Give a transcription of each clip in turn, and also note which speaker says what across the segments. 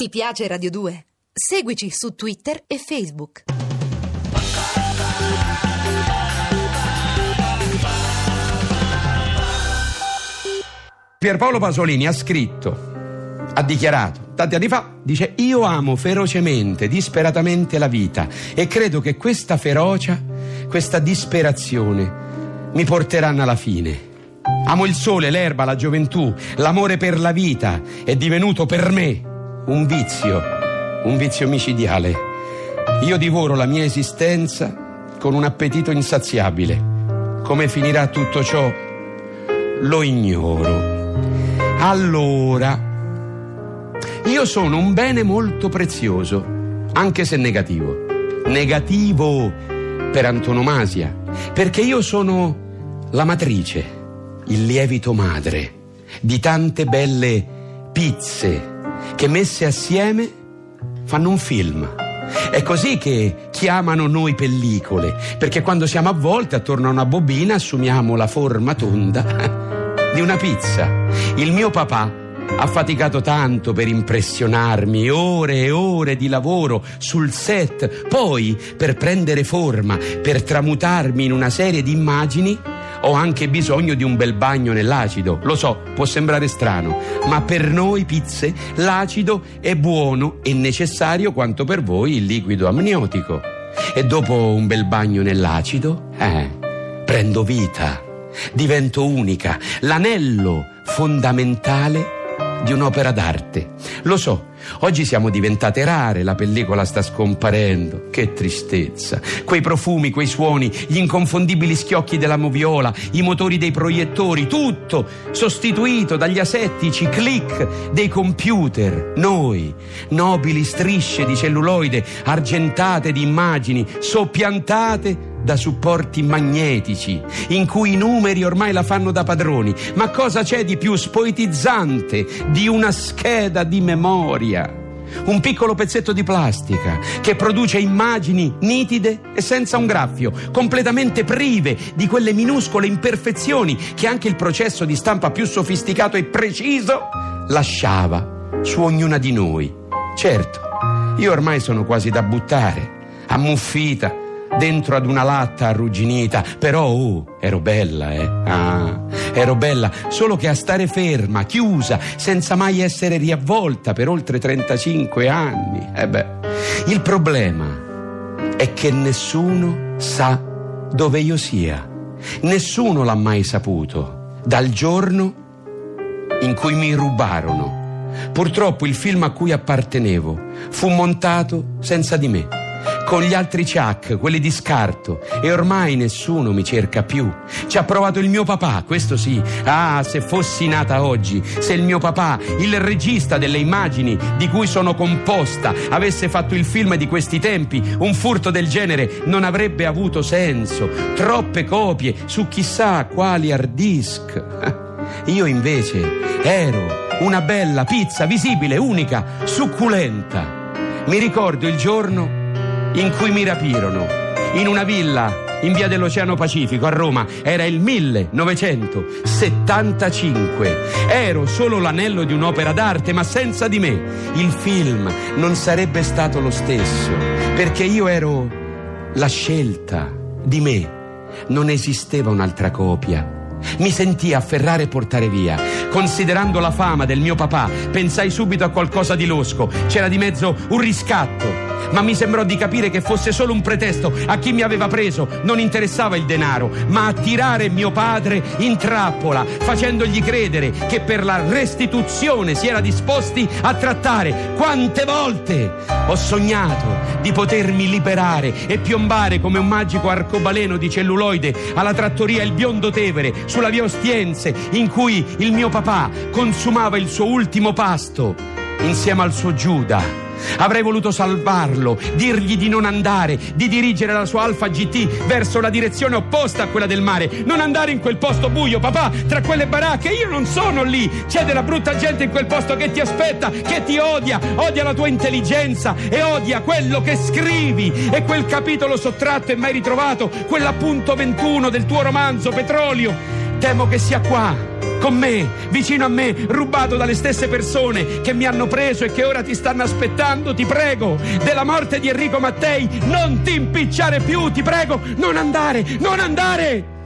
Speaker 1: Ti piace Radio 2? Seguici su Twitter e Facebook.
Speaker 2: Pierpaolo Pasolini ha scritto, ha dichiarato tanti anni fa, dice io amo ferocemente, disperatamente la vita e credo che questa ferocia, questa disperazione mi porteranno alla fine. Amo il sole, l'erba, la gioventù, l'amore per la vita è divenuto per me un vizio, un vizio micidiale. Io divoro la mia esistenza con un appetito insaziabile. Come finirà tutto ciò? Lo ignoro. Allora, io sono un bene molto prezioso, anche se negativo. Negativo per antonomasia, perché io sono la matrice, il lievito madre di tante belle pizze che messe assieme fanno un film. È così che chiamano noi pellicole, perché quando siamo avvolte attorno a una bobina assumiamo la forma tonda di una pizza. Il mio papà ha faticato tanto per impressionarmi, ore e ore di lavoro sul set, poi per prendere forma, per tramutarmi in una serie di immagini, ho anche bisogno di un bel bagno nell'acido. Lo so, può sembrare strano, ma per noi pizze l'acido è buono e necessario quanto per voi il liquido amniotico. E dopo un bel bagno nell'acido, eh, prendo vita divento unica, l'anello fondamentale di un'opera d'arte. Lo so, oggi siamo diventate rare, la pellicola sta scomparendo. Che tristezza. Quei profumi, quei suoni, gli inconfondibili schiocchi della moviola, i motori dei proiettori, tutto sostituito dagli asettici click dei computer. Noi, nobili strisce di celluloide argentate di immagini, soppiantate da supporti magnetici, in cui i numeri ormai la fanno da padroni. Ma cosa c'è di più spoetizzante di una scheda di memoria? Un piccolo pezzetto di plastica che produce immagini nitide e senza un graffio, completamente prive di quelle minuscole imperfezioni che anche il processo di stampa più sofisticato e preciso lasciava su ognuna di noi. Certo, io ormai sono quasi da buttare, ammuffita, dentro ad una latta arrugginita, però oh, ero bella, eh. Ah, ero bella, solo che a stare ferma, chiusa, senza mai essere riavvolta per oltre 35 anni. Eh beh, il problema è che nessuno sa dove io sia. Nessuno l'ha mai saputo, dal giorno in cui mi rubarono. Purtroppo il film a cui appartenevo fu montato senza di me con gli altri Chuck, quelli di scarto, e ormai nessuno mi cerca più. Ci ha provato il mio papà, questo sì. Ah, se fossi nata oggi, se il mio papà, il regista delle immagini di cui sono composta, avesse fatto il film di questi tempi, un furto del genere non avrebbe avuto senso. Troppe copie su chissà quali hard disk. Io invece ero una bella pizza visibile, unica, succulenta. Mi ricordo il giorno in cui mi rapirono in una villa in via dell'Oceano Pacifico a Roma. Era il 1975. Ero solo l'anello di un'opera d'arte, ma senza di me il film non sarebbe stato lo stesso, perché io ero la scelta di me. Non esisteva un'altra copia. Mi sentii afferrare e portare via. Considerando la fama del mio papà, pensai subito a qualcosa di losco. C'era di mezzo un riscatto ma mi sembrò di capire che fosse solo un pretesto. A chi mi aveva preso non interessava il denaro, ma attirare mio padre in trappola, facendogli credere che per la restituzione si era disposti a trattare. Quante volte ho sognato di potermi liberare e piombare come un magico arcobaleno di celluloide alla trattoria Il Biondo Tevere sulla via Ostiense in cui il mio papà consumava il suo ultimo pasto insieme al suo Giuda Avrei voluto salvarlo, dirgli di non andare, di dirigere la sua Alfa GT verso la direzione opposta a quella del mare. Non andare in quel posto buio, papà, tra quelle baracche. Io non sono lì. C'è della brutta gente in quel posto che ti aspetta, che ti odia, odia la tua intelligenza e odia quello che scrivi. E quel capitolo sottratto e mai ritrovato, quell'appunto 21 del tuo romanzo, Petrolio Temo che sia qua, con me, vicino a me, rubato dalle stesse persone che mi hanno preso e che ora ti stanno aspettando. Ti prego, della morte di Enrico Mattei, non ti impicciare più, ti prego, non andare, non andare!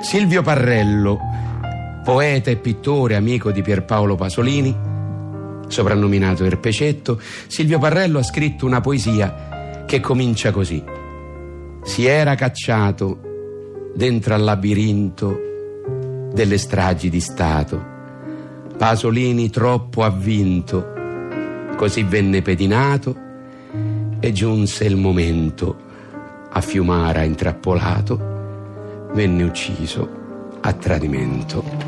Speaker 2: Silvio Parrello, poeta e pittore, amico di Pierpaolo Pasolini, soprannominato Erpecetto, Silvio Parrello ha scritto una poesia che comincia così. Si era cacciato dentro al labirinto delle stragi di Stato. Pasolini troppo ha vinto, così venne pedinato e giunse il momento. A Fiumara intrappolato venne ucciso a tradimento.